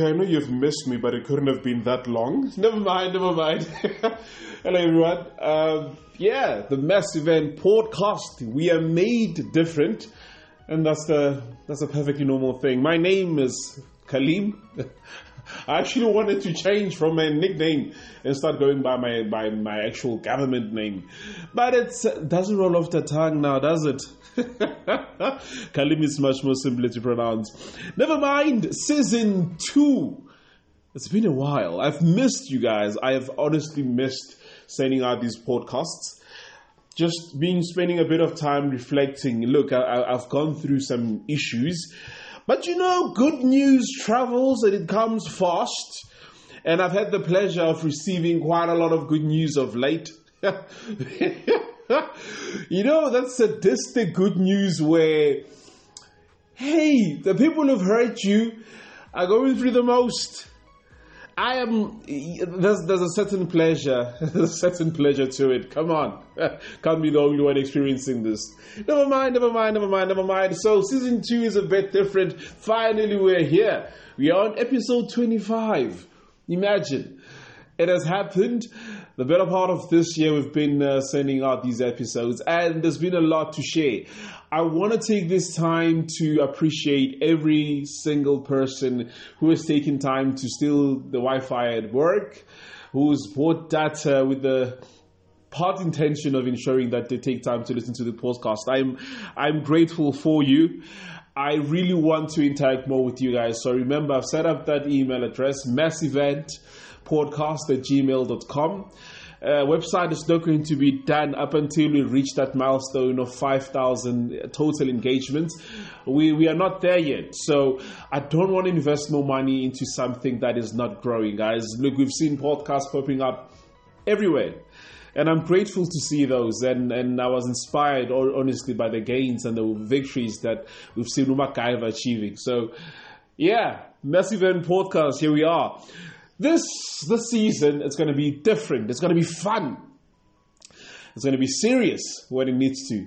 Okay, I know you've missed me, but it couldn't have been that long. Never mind, never mind. Hello, everyone. Um, yeah, the Mass Event podcast. We are made different, and that's the that's a perfectly normal thing. My name is Kalim. I actually wanted to change from my nickname and start going by my by my actual government name, but it doesn't roll off the tongue now, does it? Kalim is much more simpler to pronounce. Never mind, season two. It's been a while. I've missed you guys. I have honestly missed sending out these podcasts. Just been spending a bit of time reflecting. Look, I, I've gone through some issues, but you know, good news travels and it comes fast. And I've had the pleasure of receiving quite a lot of good news of late. you know, that's sadistic good news where, hey, the people who've hurt you are going through the most. I am. There's there's a certain pleasure, a certain pleasure to it. Come on, can't be the only one experiencing this. Never mind, never mind, never mind, never mind. So season two is a bit different. Finally, we're here. We are on episode twenty-five. Imagine, it has happened the better part of this year, we've been uh, sending out these episodes, and there's been a lot to share. I want to take this time to appreciate every single person who has taken time to steal the Wi Fi at work, who's bought data with the part intention of ensuring that they take time to listen to the podcast. I'm I'm grateful for you. I really want to interact more with you guys. So remember, I've set up that email address, massevent podcast at gmail.com. Uh, website is not going to be done up until we reach that milestone of 5,000 total engagements. We, we are not there yet. So I don't want to invest more money into something that is not growing, guys. Look, we've seen podcasts popping up everywhere. And I'm grateful to see those. And, and I was inspired, honestly, by the gains and the victories that we've seen uMacGyver achieving. So, yeah, Massive End Podcast, here we are. This this season it's going to be different. It's going to be fun. It's going to be serious when it needs to.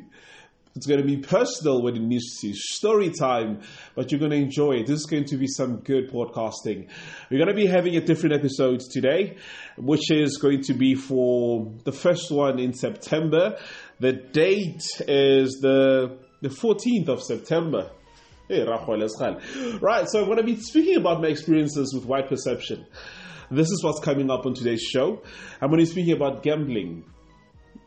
It's going to be personal when it needs to. Story time, but you're going to enjoy it. This is going to be some good podcasting. We're going to be having a different episode today, which is going to be for the first one in September. The date is the the 14th of September. Hey, right, so I'm going to be speaking about my experiences with white perception. This is what's coming up on today's show. I'm going to be speaking about gambling,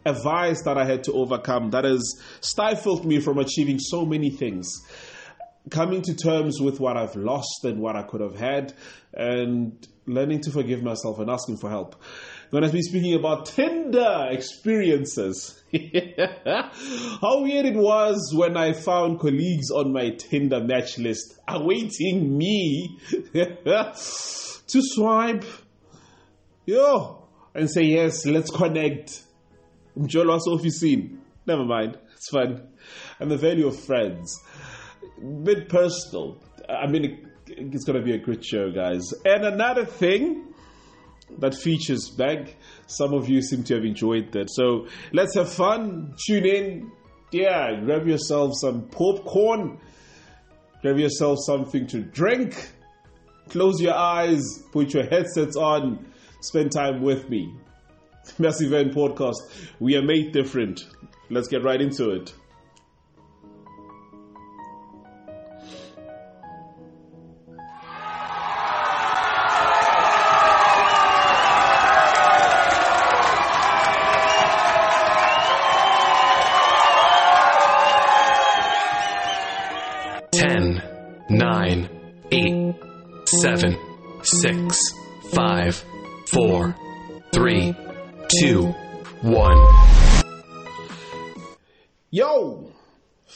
a vice that I had to overcome that has stifled me from achieving so many things. Coming to terms with what I've lost and what I could have had, and learning to forgive myself and asking for help. Going to be speaking about Tinder experiences. How weird it was when I found colleagues on my Tinder match list awaiting me to swipe, yo, and say, yes, let's connect. Umjolo officine. Never mind, it's fun. And the value of friends. Bit personal. I mean, it's going to be a great show, guys. And another thing that features back, some of you seem to have enjoyed that. So let's have fun. Tune in. Yeah, grab yourself some popcorn. Grab yourself something to drink Close your eyes, put your headsets on, spend time with me. Massive Event Podcast. We are made different. Let's get right into it.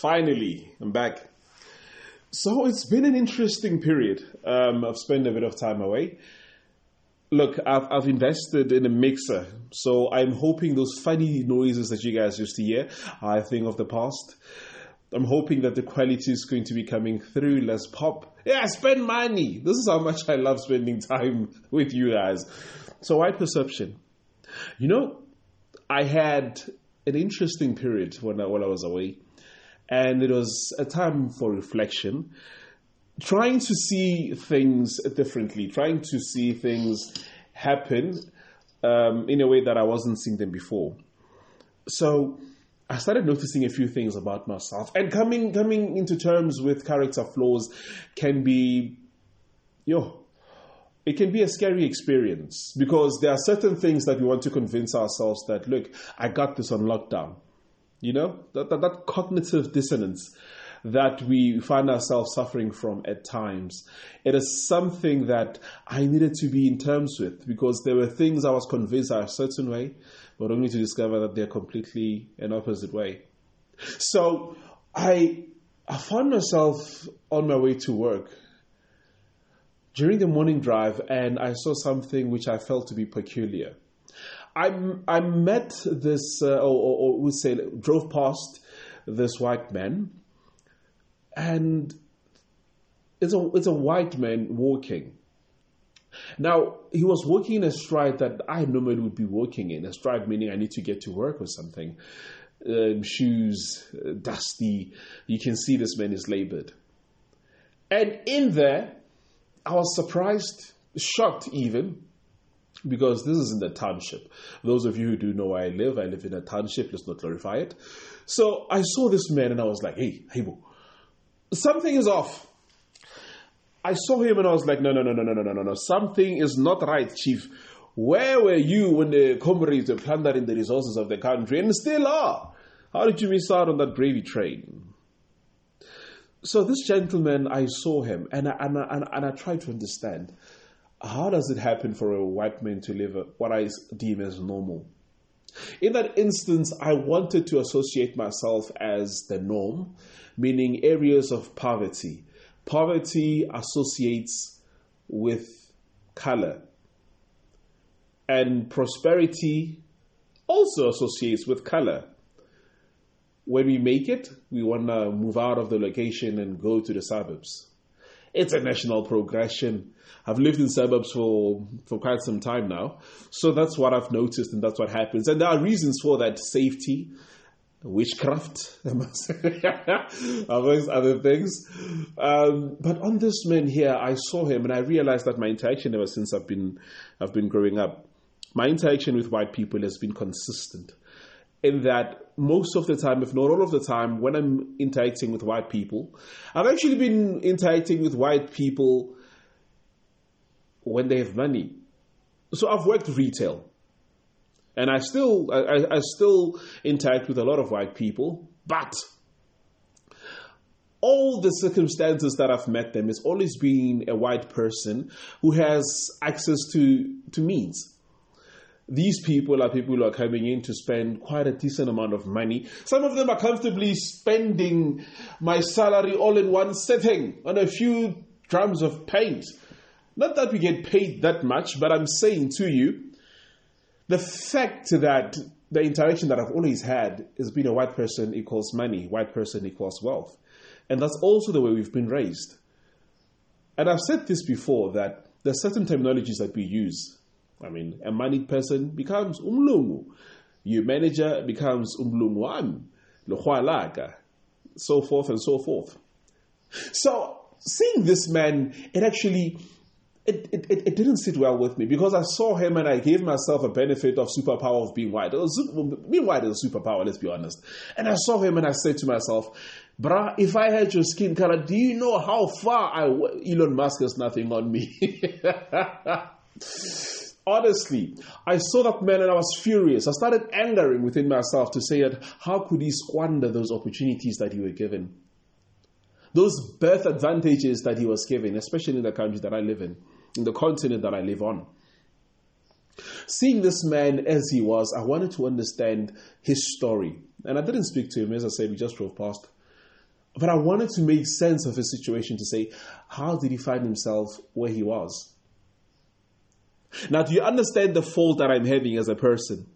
Finally, I'm back. So it's been an interesting period. Um, I've spent a bit of time away. Look, I've, I've invested in a mixer, so I'm hoping those funny noises that you guys used to hear are a thing of the past. I'm hoping that the quality is going to be coming through, less pop. Yeah, spend money. This is how much I love spending time with you guys. So, white perception. You know, I had an interesting period when I, when I was away, and it was a time for reflection. trying to see things differently, trying to see things happen um, in a way that I wasn't seeing them before. So I started noticing a few things about myself, and coming coming into terms with character flaws can be, yo, it can be a scary experience because there are certain things that we want to convince ourselves that look, I got this on lockdown. You know that, that, that cognitive dissonance that we find ourselves suffering from at times. It is something that I needed to be in terms with because there were things I was convinced are a certain way, but only to discover that they're completely an opposite way. So I I found myself on my way to work during the morning drive and I saw something which I felt to be peculiar. I, I met this, uh, or, or, or we say, drove past this white man and it's a it's a white man walking. Now he was walking in a stride that I normally would be walking in. A stride meaning I need to get to work or something. Um, shoes uh, dusty. You can see this man is labored. And in there, I was surprised, shocked even, because this is in the township. Those of you who do know where I live, I live in a township. Let's not glorify it. So I saw this man and I was like, "Hey, boo, something is off. I saw him and I was like, no, no, no, no, no, no, no, no. Something is not right, Chief. Where were you when the comrades were plundering the resources of the country and still are? How did you miss out on that gravy train? So this gentleman, I saw him and, I, and, I, and I tried to understand how does it happen for a white man to live what I deem as normal? In that instance, I wanted to associate myself as the norm meaning areas of poverty. Poverty associates with color, and prosperity also associates with color. When we make it, we want to move out of the location and go to the suburbs. It's a national progression. I've lived in suburbs for, for quite some time now. So that's what I've noticed and that's what happens. And there are reasons for that safety, witchcraft, amongst other things. Um, but on this man here, I saw him and I realized that my interaction ever since I've been, I've been growing up, my interaction with white people has been consistent. In that most of the time, if not all of the time, when I'm interacting with white people, I've actually been interacting with white people when they have money. So I've worked retail and I still I, I still interact with a lot of white people, but all the circumstances that I've met them is always been a white person who has access to to means. These people are people who are coming in to spend quite a decent amount of money. Some of them are comfortably spending my salary all in one sitting on a few drums of paint. Not that we get paid that much, but I'm saying to you, the fact that the interaction that I've always had is being a white person equals money, white person equals wealth. And that's also the way we've been raised. And I've said this before that there's certain terminologies that we use. I mean, a moneyed person becomes umlungu. Your manager becomes umlunguam, luhualaga, so forth and so forth. So seeing this man, it actually it, it, it didn't sit well with me because I saw him and I gave myself a benefit of superpower of being white. Was, being white is a superpower, let's be honest. And I saw him and I said to myself, bruh, if I had your skin color, do you know how far I, Elon Musk has nothing on me? Honestly, I saw that man and I was furious. I started angering within myself to say that how could he squander those opportunities that he were given? Those birth advantages that he was given, especially in the country that I live in in the continent that I live on. Seeing this man as he was, I wanted to understand his story. And I didn't speak to him, as I said, we just drove past. But I wanted to make sense of his situation to say, how did he find himself where he was? Now, do you understand the fault that I'm having as a person?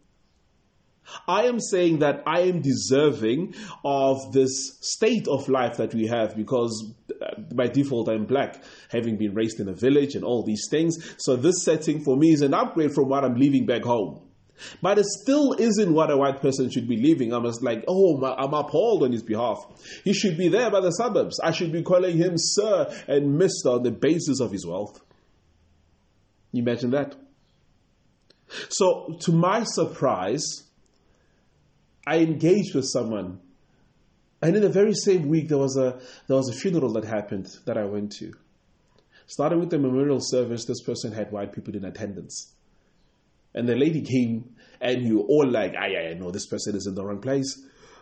I am saying that I am deserving of this state of life that we have because uh, by default I'm black, having been raised in a village and all these things. So this setting for me is an upgrade from what I'm leaving back home. But it still isn't what a white person should be living. I'm just like, oh, I'm appalled on his behalf. He should be there by the suburbs. I should be calling him sir and mister on the basis of his wealth. Imagine that? So, to my surprise, I engaged with someone, and in the very same week there was a there was a funeral that happened that I went to. Starting with the memorial service, this person had white people in attendance. And the lady came, and you all like, yeah, yeah, no, this person is in the wrong place.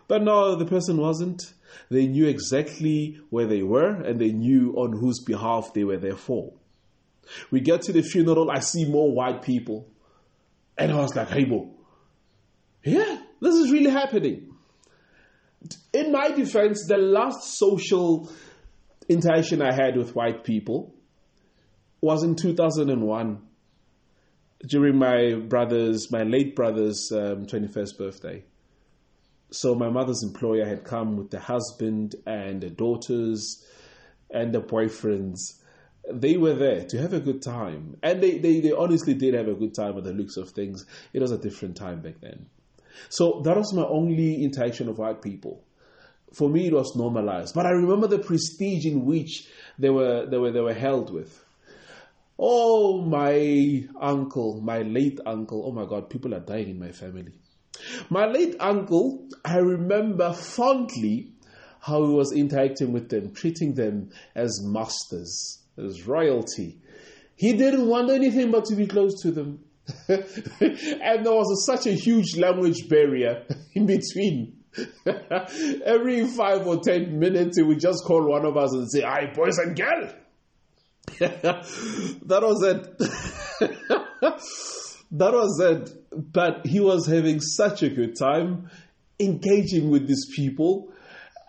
But no, the person wasn't. They knew exactly where they were, and they knew on whose behalf they were there for. We get to the funeral, I see more white people. And I was like, hey, bo, yeah, this is really happening. In my defense, the last social interaction I had with white people was in 2001 during my brother's, my late brother's um, 21st birthday. So my mother's employer had come with the husband and the daughters and the boyfriends. They were there to have a good time. And they, they, they honestly did have a good time with the looks of things. It was a different time back then. So that was my only interaction of white people. For me, it was normalized. But I remember the prestige in which they were, they were, they were held with. Oh, my uncle, my late uncle. Oh my God, people are dying in my family. My late uncle, I remember fondly how he was interacting with them, treating them as masters, as royalty. He didn't want anything but to be close to them. and there was a, such a huge language barrier in between. Every five or ten minutes, he would just call one of us and say, Hi, boys and girls that was it. that was it. But he was having such a good time engaging with these people.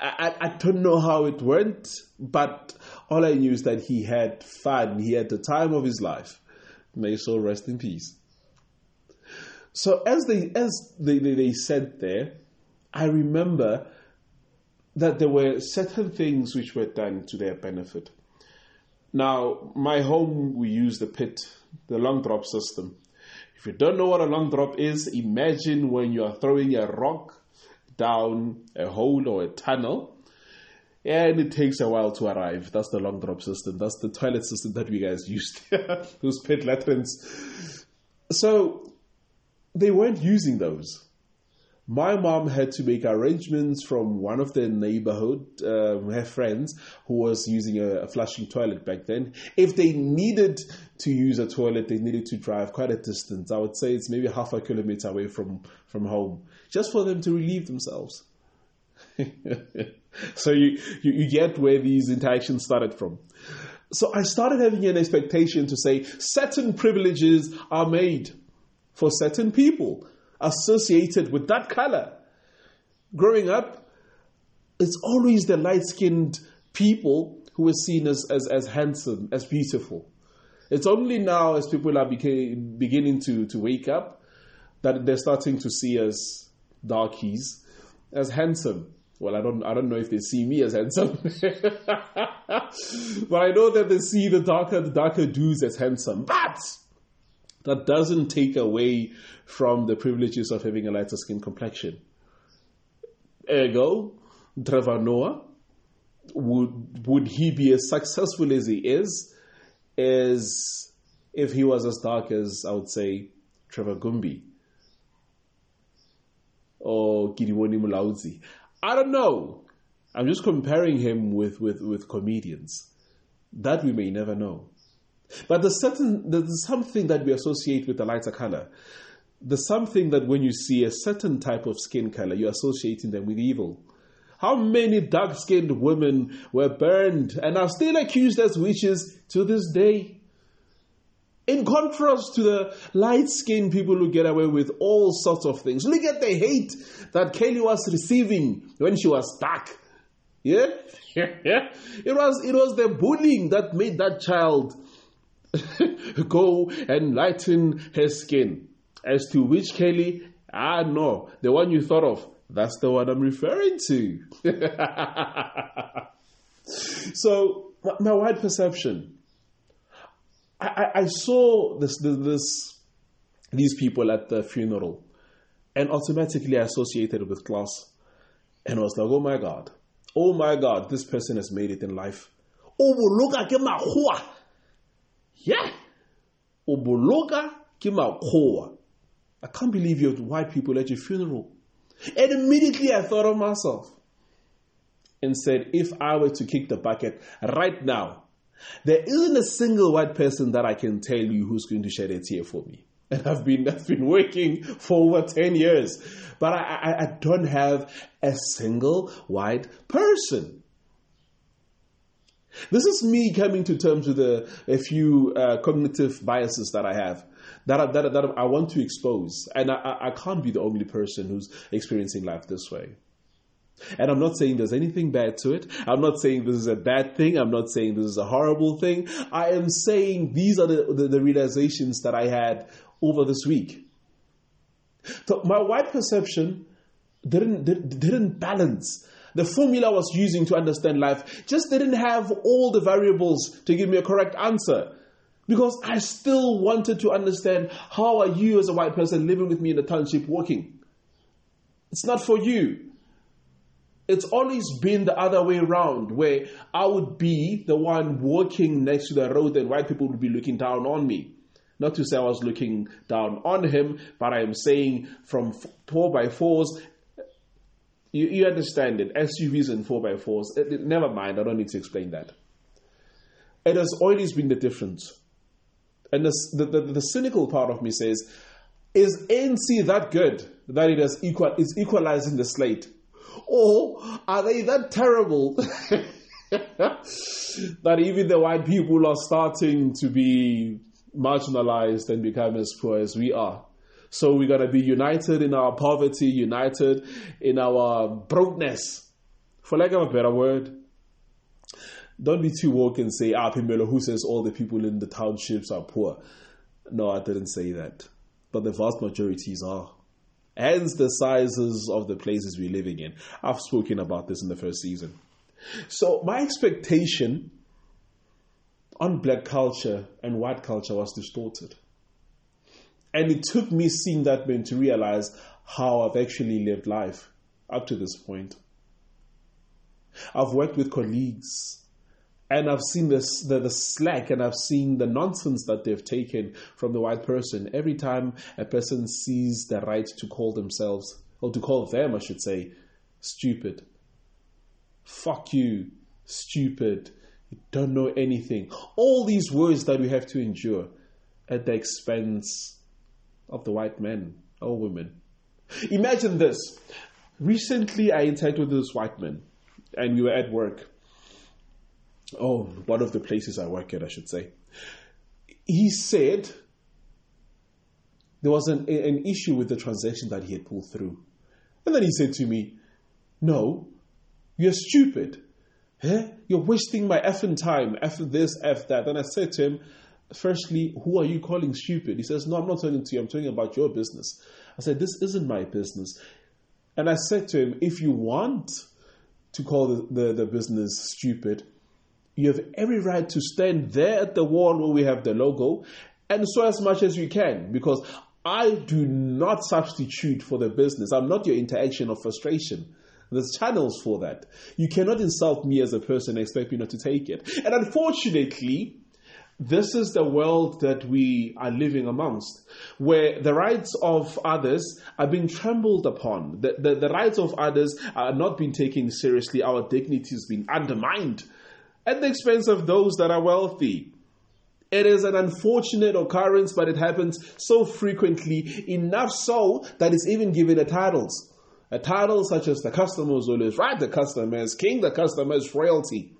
I, I, don't know how it went, but all I knew is that he had fun. He had the time of his life. May his soul rest in peace. So as they as they, they, they said there, I remember that there were certain things which were done to their benefit. Now, my home, we use the pit, the long drop system. If you don't know what a long drop is, imagine when you are throwing a rock down a hole or a tunnel and it takes a while to arrive. That's the long drop system. That's the toilet system that we guys used. those pit latrines. So they weren't using those my mom had to make arrangements from one of the neighborhood, um, her friends, who was using a, a, flushing toilet back then. If they needed to use a toilet, they needed to drive quite a distance. I would say it's maybe half a kilometer away from, from home, just for them to relieve themselves. so you, you, you get where these interactions started from. So I started having an expectation to say certain privileges are made for certain people associated with that color. Growing up, it's always the light skinned people who are seen as, as, as handsome, as beautiful. It's only now, as people are beca- beginning to, to wake up, that they're starting to see us darkies as handsome. Well, I don't, I don't know if they see me as handsome, but I know that they see the darker, the darker dudes as handsome. But that doesn't take away from the privileges of having a lighter skin complexion. Ergo, Trevor Noah, would, would he be as successful as he is, as if he was as dark as, I would say, Trevor Gumbi or Gideoni Mulaudzi? I don't know. I'm just comparing him with, with, with comedians. That we may never know. But there's certain there's something that we associate with the lighter color. There's something that when you see a certain type of skin color, you're associating them with evil. How many dark skinned women were burned and are still accused as witches to this day? In contrast to the light skinned people who get away with all sorts of things. Look at the hate that Kelly was receiving when she was dark. Yeah? yeah. It was it was the bullying that made that child go and lighten her skin. As to which Kelly, ah, no, the one you thought of, that's the one I'm referring to. so, my wide perception. I, I, I saw this, this, this these people at the funeral and automatically I associated with class. And I was like, oh my God, oh my God, this person has made it in life. Oh, look at Yeah. Oboloka kimakhoa. I can't believe you white people at your funeral. And immediately I thought of myself and said, if I were to kick the bucket right now, there isn't a single white person that I can tell you who's going to shed a tear for me. And I've been, I've been working for over 10 years. But I, I, I don't have a single white person. This is me coming to terms with a, a few uh, cognitive biases that I have that I, that, that I want to expose. And I, I can't be the only person who's experiencing life this way. And I'm not saying there's anything bad to it. I'm not saying this is a bad thing. I'm not saying this is a horrible thing. I am saying these are the, the, the realizations that I had over this week. So my white perception didn't, didn't balance. The formula I was using to understand life just didn't have all the variables to give me a correct answer. Because I still wanted to understand how are you as a white person living with me in the township working? It's not for you. It's always been the other way around, where I would be the one walking next to the road and white people would be looking down on me. Not to say I was looking down on him, but I am saying from 4 by 4s you, you understand it, SUVs and 4 by 4s eh, eh, never mind, I don't need to explain that. It has always been the difference. And the, the, the, cynical part of me says, is NC that good that it is, equal, is equalizing the slate? Or are they that terrible that even the white people are starting to be marginalized and become as poor as we are? So we're going to be united in our poverty, united in our brokenness. For lack of a better word, don't be too woke and say, ah, Pimelo, who says all the people in the townships are poor? No, I didn't say that. But the vast majorities are. Hence the sizes of the places we're living in. I've spoken about this in the first season. So my expectation on black culture and white culture was distorted. And it took me seeing that man to realize how I've actually lived life up to this point. I've worked with colleagues and I've seen this the, the slack and I've seen the nonsense that they've taken from the white person. Every time a person sees the right to call themselves or to call them I should say stupid. Fuck you stupid. You don't know anything. All these words that we have to endure at the expense of the white men or women imagine this recently I interacted with this white man and we were at work oh, one of the places I work at, I should say. He said there was an, an issue with the transaction that he had pulled through. And then he said to me, No, you're stupid. Eh? You're wasting my effing time, F this, F that. And I said to him, Firstly, who are you calling stupid? He says, No, I'm not talking to you, I'm talking about your business. I said, This isn't my business. And I said to him, If you want to call the, the, the business stupid, you have every right to stand there at the wall where we have the logo and swear as much as you can because I do not substitute for the business. I'm not your interaction of frustration. There's channels for that. You cannot insult me as a person and expect me not to take it. And unfortunately, this is the world that we are living amongst, where the rights of others are being trampled upon. The, the, the rights of others are not being taken seriously. Our dignity has been undermined at the expense of those that are wealthy. It is an unfortunate occurrence, but it happens so frequently, enough so that it's even given a titles. A title such as the customer is always right, the customer is king, the customer is royalty.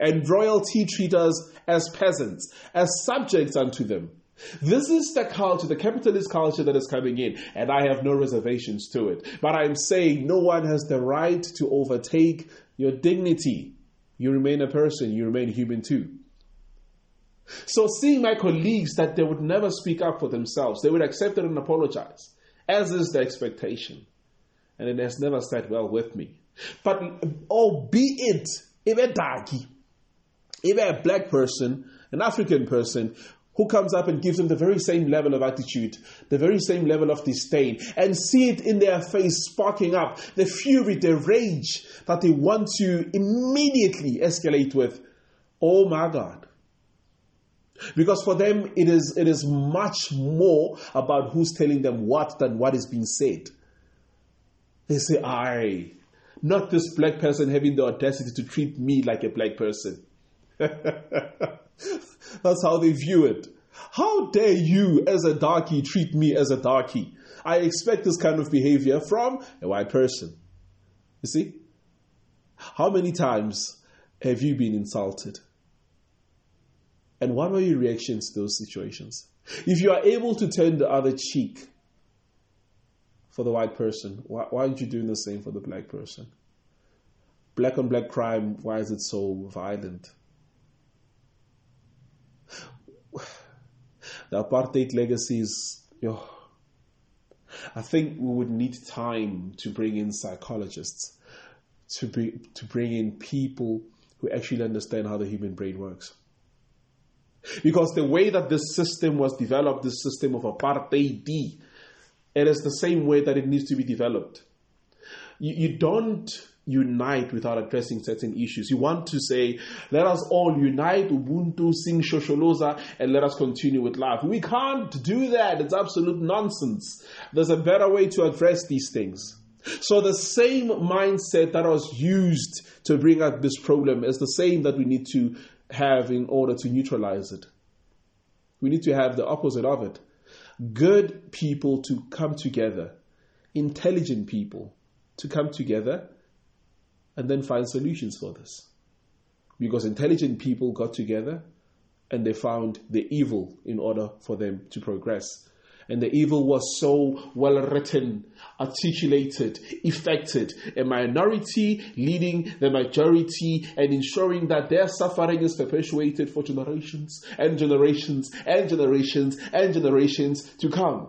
And royalty treat us as peasants, as subjects unto them. This is the culture, the capitalist culture that is coming in, and I have no reservations to it. But I'm saying no one has the right to overtake your dignity you remain a person, you remain human too. So, seeing my colleagues that they would never speak up for themselves, they would accept it and apologize, as is the expectation. And it has never sat well with me. But, oh, albeit, if if a black person, an African person, who comes up and gives them the very same level of attitude, the very same level of disdain, and see it in their face sparking up the fury, the rage that they want to immediately escalate with. Oh my God. Because for them, it is, it is much more about who's telling them what than what is being said. They say, I, not this black person having the audacity to treat me like a black person. That's how they view it. How dare you, as a darkie, treat me as a darkie? I expect this kind of behavior from a white person. You see? How many times have you been insulted? And what were your reactions to those situations? If you are able to turn the other cheek for the white person, why, why aren't you doing the same for the black person? Black on black crime, why is it so violent? The apartheid legacies, yo, I think we would need time to bring in psychologists, to, be, to bring in people who actually understand how the human brain works. Because the way that this system was developed, this system of apartheid, it is the same way that it needs to be developed. You, you don't unite without addressing certain issues. You want to say, let us all unite, Ubuntu, sing Shosholoza, and let us continue with life. We can't do that. It's absolute nonsense. There's a better way to address these things. So the same mindset that was used to bring up this problem is the same that we need to have in order to neutralize it. We need to have the opposite of it. Good people to come together, intelligent people to come together and then find solutions for this. Because intelligent people got together and they found the evil in order for them to progress. And the evil was so well written, articulated, effected. A minority leading the majority and ensuring that their suffering is perpetuated for generations and generations and generations and generations to come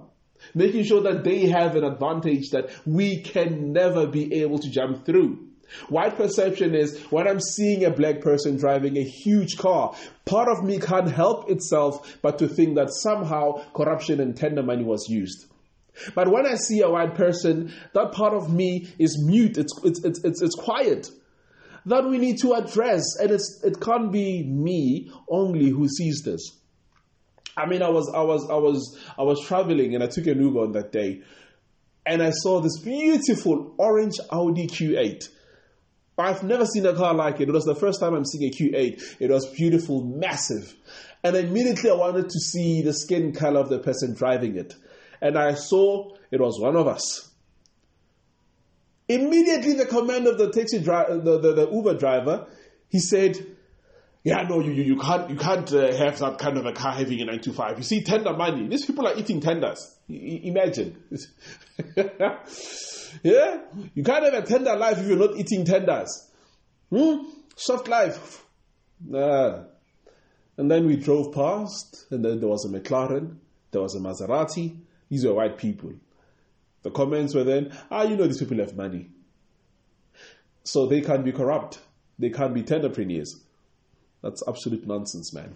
making sure that they have an advantage that we can never be able to jump through. White perception is when I'm seeing a black person driving a huge car, part of me can't help itself but to think that somehow corruption and tender money was used. But when I see a white person, that part of me is mute, it's, it's, it's, it's, it's quiet. That we need to address, and it's, it can't be me only who sees this. I mean, I was, I was, I was, I was traveling and I took an Uber on that day, and I saw this beautiful orange Audi Q8 I've never seen a car like it. It was the first time I'm seeing a Q8. It was beautiful, massive. And immediately I wanted to see the skin color of the person driving it. And I saw it was one of us. Immediately the command of the taxi driver, the, the, the, Uber driver, he said, yeah, no, you, you, you can't, you can't uh, have that kind of a car having a 925. You see, tender money. These people are eating tenders. Imagine. Yeah? You can't have a tender life if you're not eating tenders. Hmm? Soft life. Nah. And then we drove past, and then there was a McLaren, there was a Maserati. These were white people. The comments were then, ah, you know, these people have money. So they can't be corrupt. They can't be tenderpreneurs. That's absolute nonsense, man.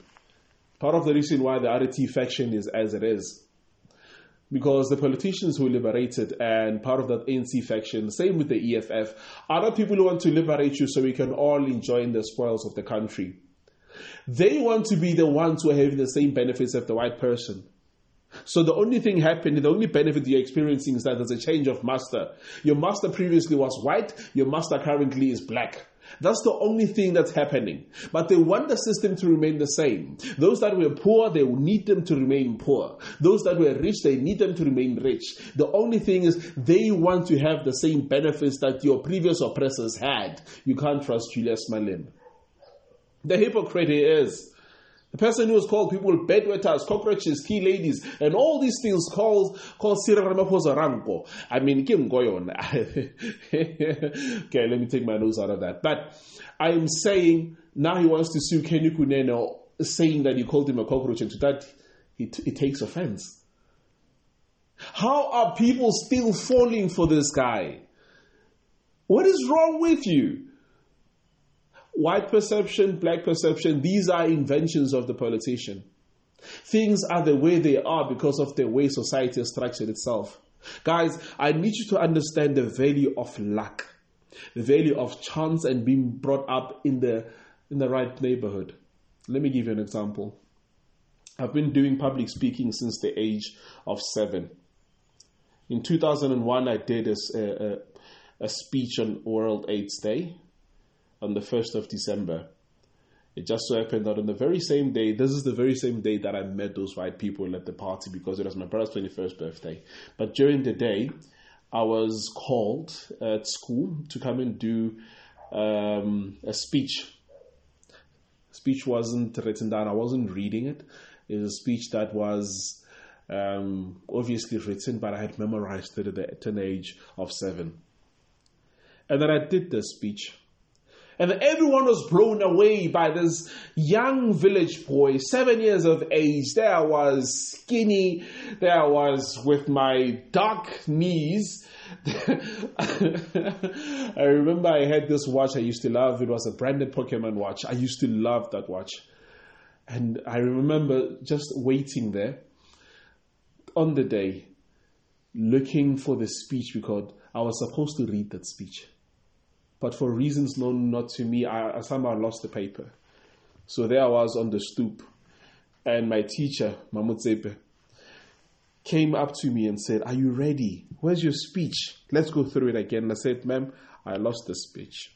Part of the reason why the RET faction is as it is because the politicians who liberated and part of that ANC faction, same with the EFF, are not people who want to liberate you so we can all enjoy the spoils of the country. They want to be the ones who are having the same benefits as the white person. So the only thing happening, the only benefit you're experiencing is that there's a change of master. Your master previously was white, your master currently is black. That's the only thing that's happening. But they want the system to remain the same. Those that were poor, they need them to remain poor. Those that were rich, they need them to remain rich. The only thing is they want to have the same benefits that your previous oppressors had. You can't trust Julius Malema. The hypocrite he is the person who has called people bedwetters, cockroaches, tea ladies, and all these things called called Cyril Ranko. I mean, Kim Goyon. okay, let me take my nose out of that. But I am saying now he wants to sue Kenny Kunene, saying that he called him a cockroach, and to that he takes offense. How are people still falling for this guy? What is wrong with you? White perception, black perception, these are inventions of the politician. Things are the way they are because of the way society has structured itself. Guys, I need you to understand the value of luck, the value of chance and being brought up in the in the right neighborhood. Let me give you an example. I've been doing public speaking since the age of seven. In 2001, I did a, a, a speech on World AIDS Day on the 1st of December. It just so happened that on the very same day, this is the very same day that I met those white people at the party because it was my brother's 21st birthday. But during the day, I was called at school to come and do um, a speech. Speech wasn't written down, I wasn't reading it. It was a speech that was um, obviously written, but I had memorized it at the, an age of seven. And then I did the speech. And everyone was blown away by this young village boy, seven years of age. There I was skinny. There I was with my dark knees. I remember I had this watch I used to love. It was a branded Pokemon watch. I used to love that watch. And I remember just waiting there on the day, looking for the speech because I was supposed to read that speech. But for reasons known not to me, I, I somehow lost the paper. So there I was on the stoop, and my teacher, Mamutsepe, came up to me and said, Are you ready? Where's your speech? Let's go through it again. And I said, Ma'am, I lost the speech.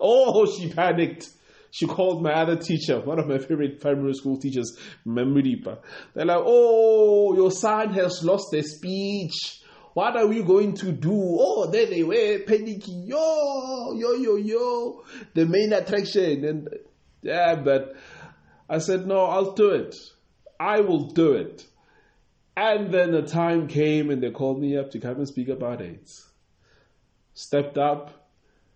Oh, she panicked. She called my other teacher, one of my favorite primary school teachers, Memripa. They're like, Oh, your son has lost the speech. What are we going to do? Oh, there they were, panicking. Yo, yo, yo, yo. The main attraction. And yeah, but I said, No, I'll do it. I will do it. And then the time came and they called me up to come and speak about AIDS. Stepped up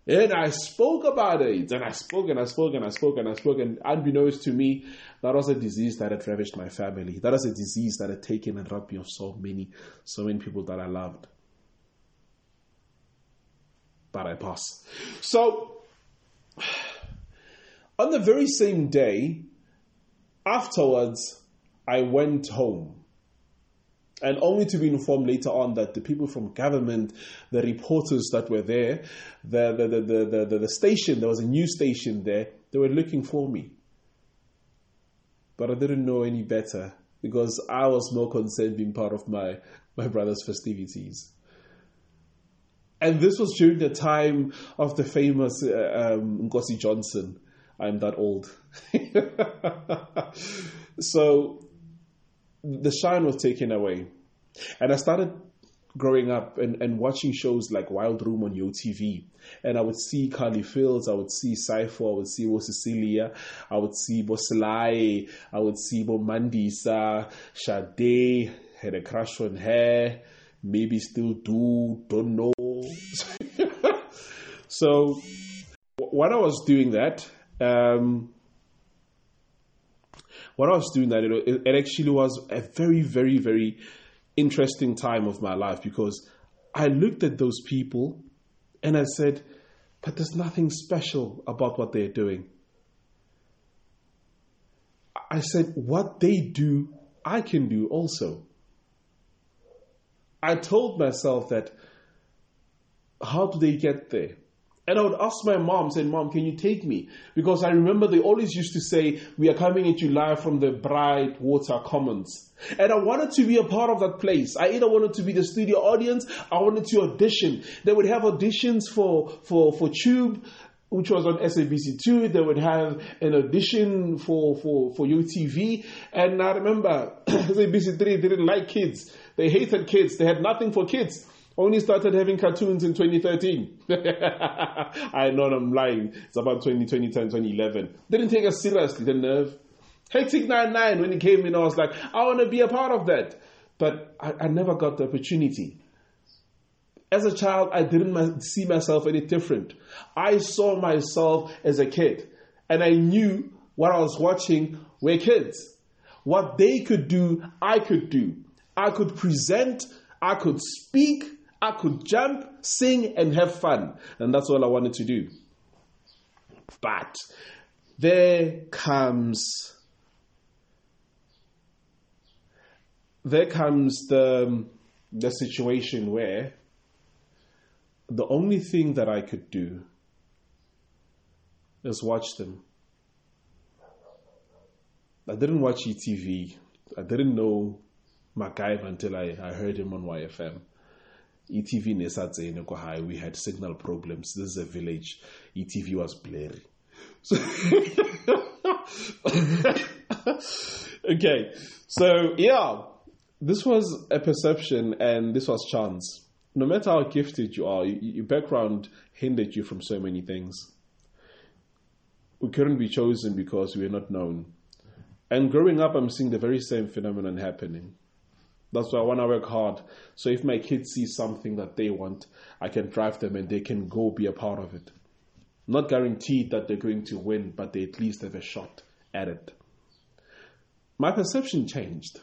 and I spoke about AIDS and I spoke and I spoke and I spoke and I spoke. And unbeknownst to me, that was a disease that had ravaged my family. That was a disease that had taken and robbed me of so many, so many people that I loved. But I passed. So, on the very same day, afterwards, I went home and only to be informed later on that the people from government, the reporters that were there, the, the, the, the, the, station, there was a news station there, they were looking for me. But I didn't know any better because I was more concerned being part of my, my brother's festivities. And this was during the time of the famous uh, um, Nkosi Johnson. I'm that old. so the shine was taken away. And I started growing up and, and watching shows like Wild Room on YoTV. And I would see Carly Fields, I would see Cypher, I would see Bo Cecilia, I would see Bo Slay, I would see Bo Mandisa, Sade, had a crush on her, maybe still do, don't know. so when I was doing that, um, when I was doing that, it, it actually was a very, very, very interesting time of my life because I looked at those people and I said, but there's nothing special about what they're doing. I said, what they do, I can do also. I told myself that, how do they get there? And I would ask my mom, saying, Mom, can you take me? Because I remember they always used to say, We are coming at you live from the Brightwater Commons. And I wanted to be a part of that place. I either wanted to be the studio audience, I wanted to audition. They would have auditions for, for, for Tube, which was on SABC2. They would have an audition for, for, for YoTV. And I remember SABC3 didn't like kids. They hated kids. They had nothing for kids. Only started having cartoons in 2013. I know I'm lying. It's about 2010, 2011. Didn't take us seriously, the nerve. Hectic 99, when it came in, I was like, I want to be a part of that. But I, I never got the opportunity. As a child, I didn't see myself any different. I saw myself as a kid. And I knew what I was watching were kids. What they could do, I could do. I could present, I could speak, I could jump, sing, and have fun. And that's all I wanted to do. But there comes there comes the the situation where the only thing that I could do is watch them. I didn't watch ETV. I didn't know MacGyver until I, I heard him on YFM. ETV Nesatzene high. We had signal problems. This is a village. ETV was blurry. So okay, so yeah, this was a perception and this was chance. No matter how gifted you are, your background hindered you from so many things. We couldn't be chosen because we were not known. And growing up, I'm seeing the very same phenomenon happening. That's why I want to work hard. So if my kids see something that they want, I can drive them and they can go be a part of it. Not guaranteed that they're going to win, but they at least have a shot at it. My perception changed.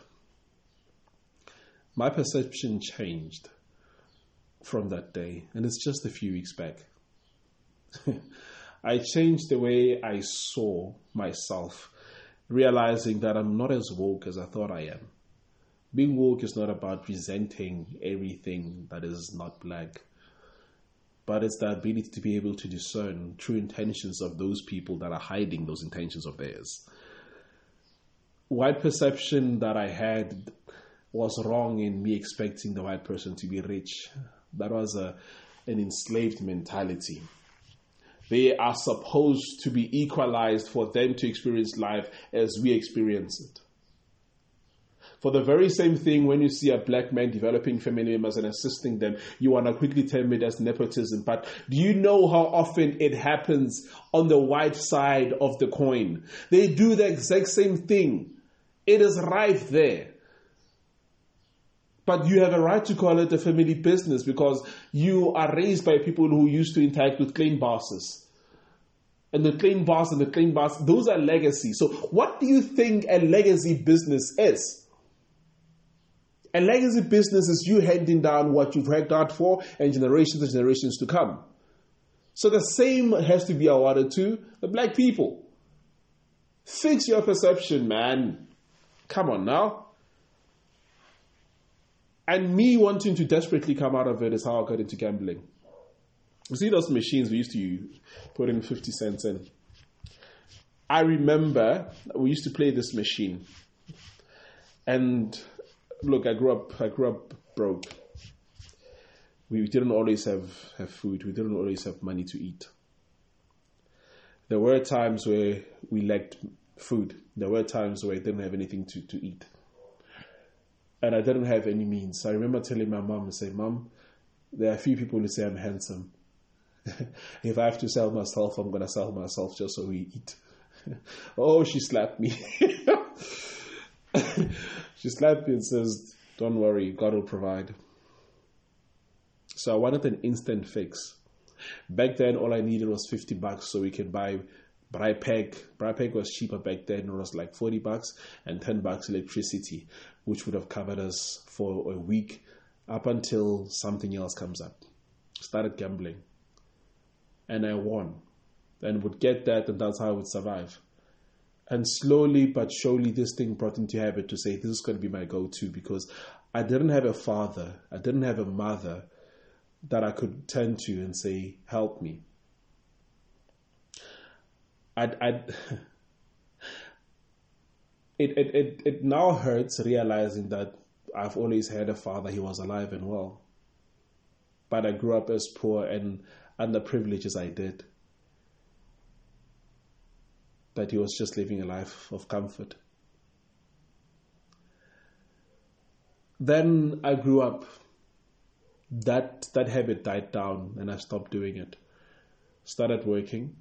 My perception changed from that day, and it's just a few weeks back. I changed the way I saw myself, realizing that I'm not as woke as I thought I am. Being woke is not about resenting everything that is not black, but it's the ability to be able to discern true intentions of those people that are hiding those intentions of theirs. White perception that I had was wrong in me expecting the white person to be rich. That was a, an enslaved mentality. They are supposed to be equalized for them to experience life as we experience it. For the very same thing, when you see a black man developing family members and assisting them, you want to quickly term it as nepotism. But do you know how often it happens on the white side of the coin? They do the exact same thing. It is right there. But you have a right to call it a family business because you are raised by people who used to interact with clean bosses. And the clean boss and the clean boss, those are legacy. So, what do you think a legacy business is? A legacy business is you handing down what you've worked hard for and generations and generations to come. So, the same has to be awarded to the black people. Fix your perception, man. Come on now. And me wanting to desperately come out of it is how I got into gambling. You see those machines we used to put in 50 cents in? I remember we used to play this machine. And look, I grew up I grew up broke. We didn't always have, have food. We didn't always have money to eat. There were times where we lacked food. There were times where I didn't have anything to, to eat and I didn't have any means. I remember telling my mom and saying, Mom, there are a few people who say I'm handsome. if I have to sell myself, I'm going to sell myself just so we eat. oh, she slapped me. she slapped me and says, Don't worry, God will provide. So I wanted an instant fix. Back then, all I needed was 50 bucks so we could buy Bripeg. Bripeg was cheaper back then. It was like 40 bucks and 10 bucks electricity which would have covered us for a week up until something else comes up. Started gambling. And I won. And would get that, and that's how I would survive. And slowly but surely, this thing brought into habit to say, this is going to be my go to because I didn't have a father, I didn't have a mother that I could turn to and say, help me. I'd, I'd it, it, it, it now hurts realizing that I've always had a father, he was alive and well. But I grew up as poor and underprivileged as I did. But he was just living a life of comfort. Then I grew up. That that habit died down and I stopped doing it. Started working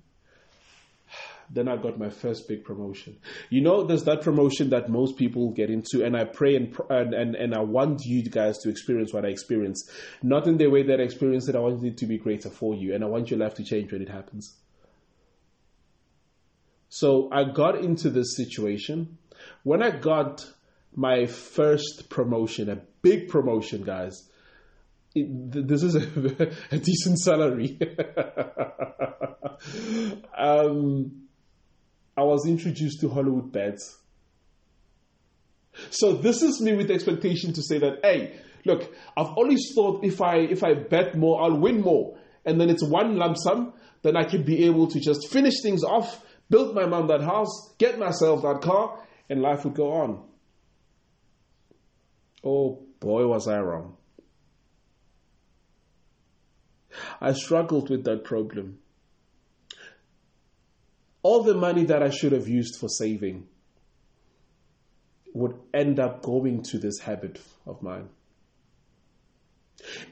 then I got my first big promotion. You know, there's that promotion that most people get into, and I pray and and and, and I want you guys to experience what I experienced, not in the way that I experienced it. I want it to be greater for you, and I want your life to change when it happens. So I got into this situation when I got my first promotion, a big promotion, guys. It, this is a, a decent salary. um, I was introduced to Hollywoodbets. So this is me with the expectation to say that, hey, look, I've always thought if I if I bet more, I'll win more, and then it's one lump sum. Then I can be able to just finish things off, build my mom that house, get myself that car, and life would go on. Oh boy, was I wrong. I struggled with that problem. All the money that I should have used for saving would end up going to this habit of mine.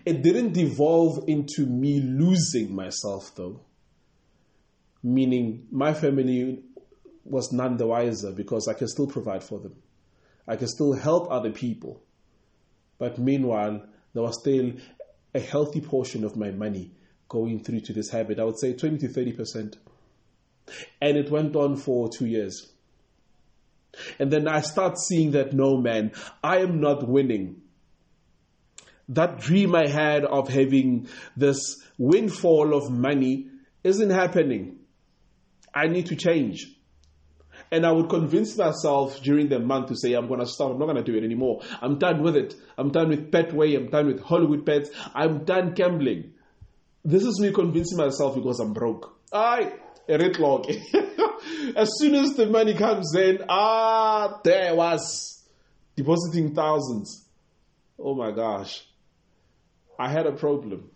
It didn't devolve into me losing myself, though. Meaning, my family was none the wiser because I can still provide for them. I can still help other people. But meanwhile, there was still a healthy portion of my money going through to this habit. I would say 20 to 30%. And it went on for two years. And then I start seeing that no, man, I am not winning. That dream I had of having this windfall of money isn't happening. I need to change. And I would convince myself during the month to say, I'm going to stop. I'm not going to do it anymore. I'm done with it. I'm done with Betway. I'm done with Hollywoodbets. I'm done gambling. This is me convincing myself because I'm broke. I a red log. as soon as the money comes in, ah, there was depositing thousands. Oh my gosh. I had a problem.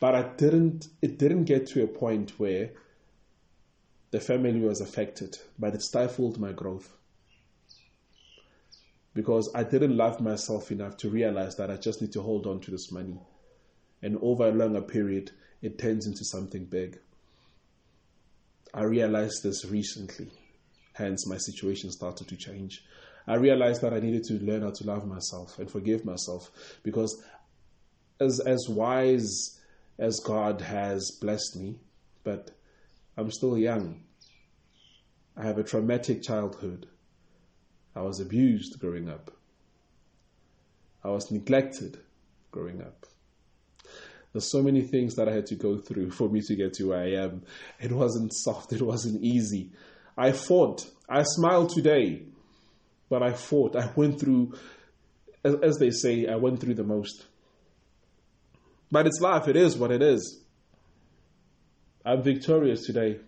But I didn't it didn't get to a point where the family was affected, but it stifled my growth. Because I didn't love myself enough to realize that I just need to hold on to this money. And over a longer period, it turns into something big. I realized this recently. Hence, my situation started to change. I realized that I needed to learn how to love myself and forgive myself because, as, as wise as God has blessed me, but I'm still young. I have a traumatic childhood. I was abused growing up. I was neglected growing up. There's so many things that I had to go through for me to get to where I am. It wasn't soft, it wasn't easy. I fought. I smile today, but I fought. I went through, as, as they say, I went through the most. But it's life, it is what it is. I'm victorious today.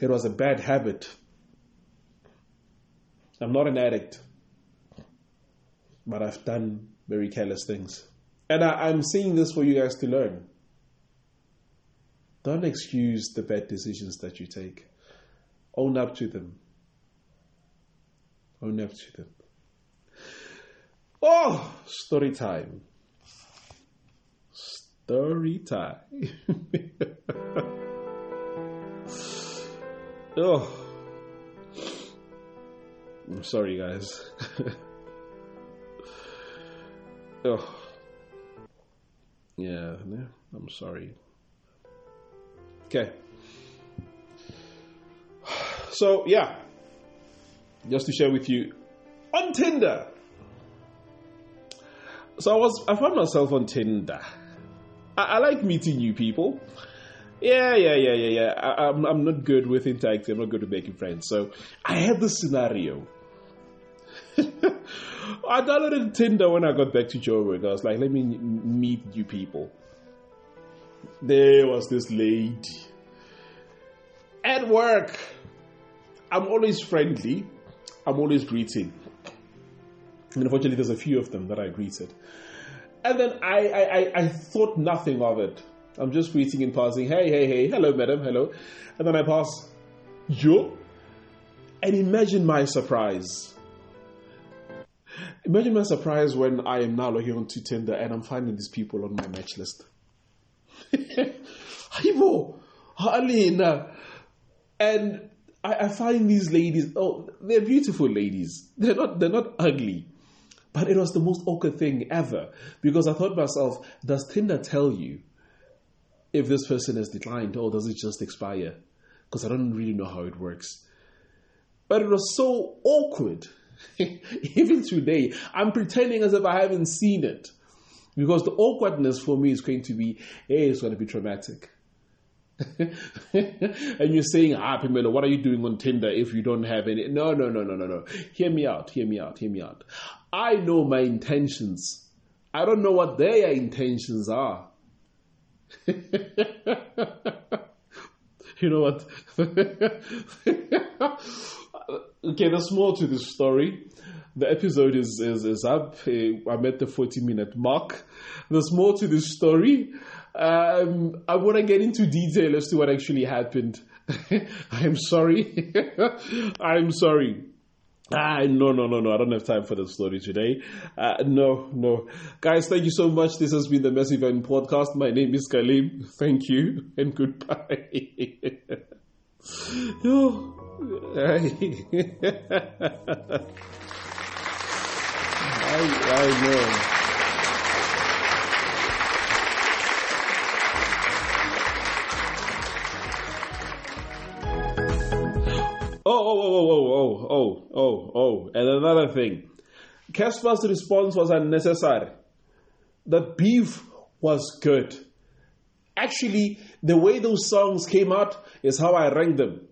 It was a bad habit. I'm not an addict, but I've done very careless things. And I, I'm saying this for you guys to learn. Don't excuse the bad decisions that you take. Own up to them. Own up to them. Oh, story time. Story time. oh. I'm sorry, guys. oh. Yeah, I'm sorry. Okay. So, yeah. Just to share with you on Tinder. So I was I found myself on Tinder. I, I like meeting new people. Yeah, yeah, yeah, yeah, yeah. I, am I'm, I'm not good with interacting. I'm not good with making friends. So I had this scenario. I downloaded Tinder when I got back to Joburg. I was like, let me meet new people. There was this lady at work. I'm always friendly. I'm always greeting. And unfortunately, there's a few of them that I greeted. And then I, I, I, thought nothing of it. I'm just greeting and passing. Hey, hey, hey. Hello, madam. Hello. And then I pass. Yo. And imagine my surprise Imagine my surprise when I am now logging onto Tinder and I'm finding these people on my match list. Haibo, Alina. And I, I find these ladies, oh, they're beautiful ladies. They're not, they're not ugly. But it was the most awkward thing ever because I thought to myself, does Tinder tell you if this person has declined or does it just expire? Because I don't really know how it works. But it was so awkward Even today, I'm pretending as if I haven't seen it. Because the awkwardness for me is going to be, hey, it's going to be traumatic. and you're saying, ah, Pimelo, what are you doing on Tinder if you don't have any? No, no, no, no, no, no. Hear me out, hear me out, hear me out. I know my intentions. I don't know what their intentions are. you know what? okay, there's more to this story. The episode is, is, is up. I'm at the 40 minute mark. There's more to this story. Um, I want to get into detail as to what actually happened. I'm sorry. I'm sorry. Ah, no, no, no, no. I don't have time for the story today. Uh, no, no. Guys, thank you so much. This has been the Massive Event Podcast. My name is Kalim. Thank you and goodbye. oh. I, I know. Thing. Cassper's response was unnecessary. The beef was good. Actually, the way those songs came out is how I ranked them.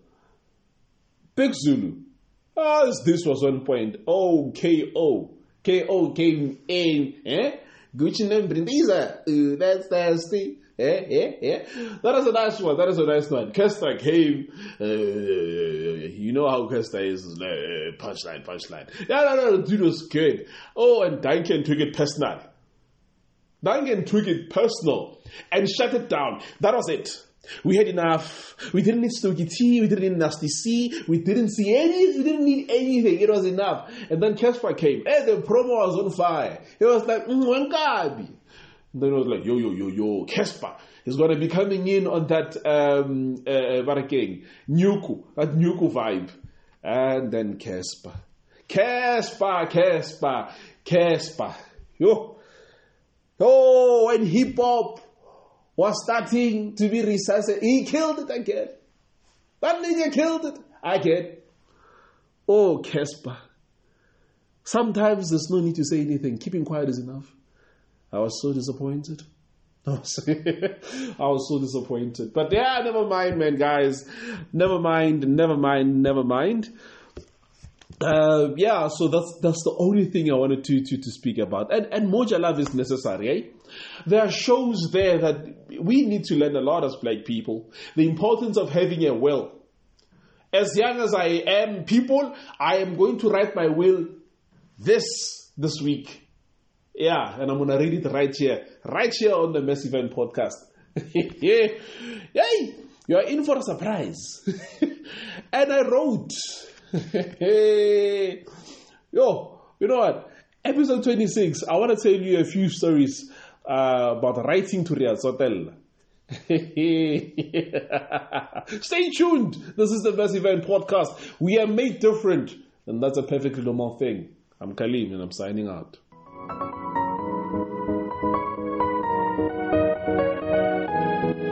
Big Zulu. Ah, this was one point. Oh, KO. KO came in. Eh? Gucci and Brindiza. Ooh, that's nasty. Yeah, yeah, yeah. That is a nice one. That is a nice one. Kwesta came. Uh, you know how Kwesta is. Uh, punchline, punchline. Yeah, no, no, dude was good. Oh, and Duncan took it personal. Duncan took it personal and shut it down. That was it. We had enough. We didn't need Stogie T. We didn't need Nasty C. We didn't see any. We didn't need anything. It was enough. And then Cassper came. And the promo was on fire. It was like, mm, then it was like, yo, yo, yo, yo, Cassper is going to be coming in on that, um, uh? Nyuku, that Nyuku vibe. And then Cassper. Cassper, Cassper, Cassper. Yo. Oh, and hip hop was starting to be resuscitated. He killed it again. That nigga killed it again. Oh, Cassper. Sometimes there's no need to say anything. Keeping quiet is enough. I was so disappointed. I was, so disappointed. But yeah, never mind, man, guys. Never mind, never mind, never mind. Uh, yeah, so that's that's the only thing I wanted to to, to speak about. And and Moja love is necessary, eh? There are shows there that we need to learn a lot as black people. The importance of having a will. As young as I am, people, I am going to write my will this this week. Yeah, and I'm gonna read it right here, right here on the Massive Event podcast. yay! You're in for a surprise. and I wrote, yo, you know what? Episode 26. I want to tell you a few stories uh, about writing to Riyadh Hotel. Stay tuned. This is the Massive Event podcast. We are made different, and that's a perfectly normal thing. I'm Kalim, and I'm signing out.